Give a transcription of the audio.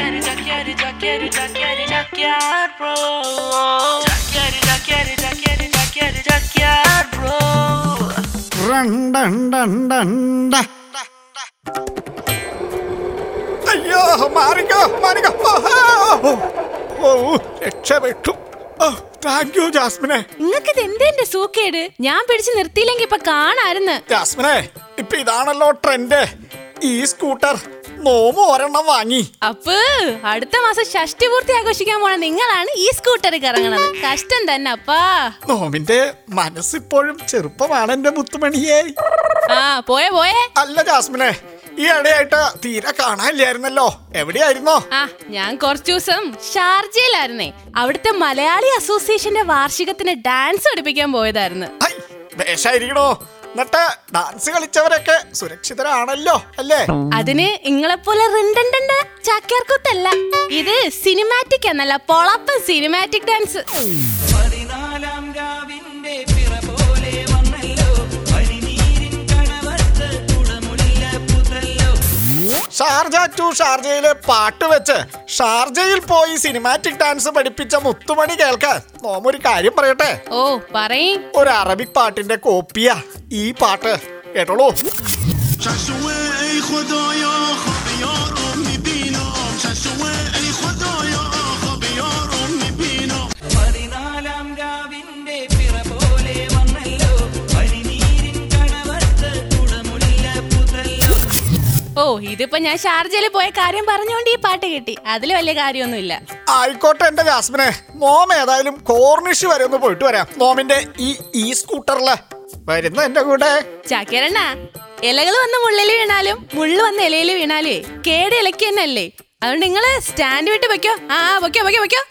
jaqueiro, jaqueiro, jaqueiro, jaqueiro, jaqueiro, bro. Jaqueiro, jaqueiro, jaqueiro, jaqueiro, jaqueiro, bro. റൺ ഡൺ ഡൺ ഡൺ ഡ. അയ്യോ മാറിക്കോ മാറിക്കോ. ഓ, രക്ഷപ്പെട്ടു. താങ്ക് യു ജാസ്മിനെ. നിങ്ങൾക്ക് ഇത് എന്തേന്റെ സൂക്കേട്? ഞാൻ പിടിച്ചു നിർത്തിയില്ലെങ്കി ഇപ്പൊ കാണാരുന്ന്. ജാസ്മിനെ ഇപ്പൊ ഇതാണല്ലോ ട്രെൻഡ്. ഈ സ്കൂട്ടർ നോമ് ഒരെണ്ണം വാങ്ങി. അപ്പ് അടുത്ത മാസം ഷഷ്ടി പൂർത്തി ആഘോഷിക്കാൻ പോണ നിങ്ങളാണ് ഈ സ്കൂട്ടറിൽ കറങ്ങണത്. കഷ്ടം തന്നെ അപ്പാ. നോമിന്റെ മനസ്സിപ്പോഴും ചെറുപ്പമാണ് എന്റെ മുത്തുമണിയേ. ആ പോയെ പോയെ. അല്ല ജാസ്മിനെ ഈ ഇടയായിട്ട് തീരെ കാണാനില്ലായിരുന്നല്ലോ. എവിടെയായിരുന്നോ? ആ ഞാൻ കുറച്ചു ദിവസം ഷാർജയിലായിരുന്നേ. അവിടുത്തെ മലയാളി അസോസിയേഷന്റെ വാർഷികത്തിന് ഡാൻസ് പഠിപ്പിക്കാൻ പോയതായിരുന്നു. വേഷായിരിക്കണോ? എന്നിട്ട് ഡാൻസ് കളിച്ചവരൊക്കെ സുരക്ഷിതരാണല്ലോ അല്ലേ? അതിന് ഇങ്ങളെപ്പോലെ റിണ്ടണ്ട ചാക്യാർകൂത്തല്ല. ഇത് സിനിമാറ്റിക് എന്നല്ല പൊളപ്പം സിനിമാറ്റിക് ഡാൻസ് ഷാർജ ടു ഷാർജയിലെ പാട്ട് വെച്ച് ഷാർജയിൽ പോയി സിനിമാറ്റിക് ഡാൻസ് പഠിപ്പിച്ച മുത്തുമണി കേൾക്കാൻ. നോമൊരു കാര്യം പറയട്ടെ? ഓ പറയ്. ഒരു അറബിക് പാട്ടിന്റെ കോപ്പിയാ ഈ പാട്ട്. കേട്ടോളൂ. ഓ ഇതിപ്പോ ഞാൻ ഷാർജയിൽ പോയ കാര്യം പറഞ്ഞുകൊണ്ട് ഈ പാട്ട് കിട്ടി. അതിൽ വലിയ കാര്യമൊന്നുമില്ല. ആയിക്കോട്ടെ എന്റെ ജാസ്മിനെ. മോം ഏതായാലും കോർണിഷ് വരെ ഒന്ന് പോയിട്ട് വരാം. മോമിന്റെ ഈ ഈ സ്കൂട്ടറിൽ. വരുന്ന എന്റെ കൂടെ. ചാക്കേരണ്ണ ഇലകൾ വന്ന് മുള്ളിൽ വീണാലും മുള്ളു വന്ന് ഇലയിൽ വീണാലേ കേട് ഇലക്ക് തന്നെ അല്ലേ അതുകൊണ്ട് നിങ്ങൾ സ്റ്റാൻഡ് വിട്ട് വെക്കോ ആ വെക്കോ വെക്കോ വെക്കോ.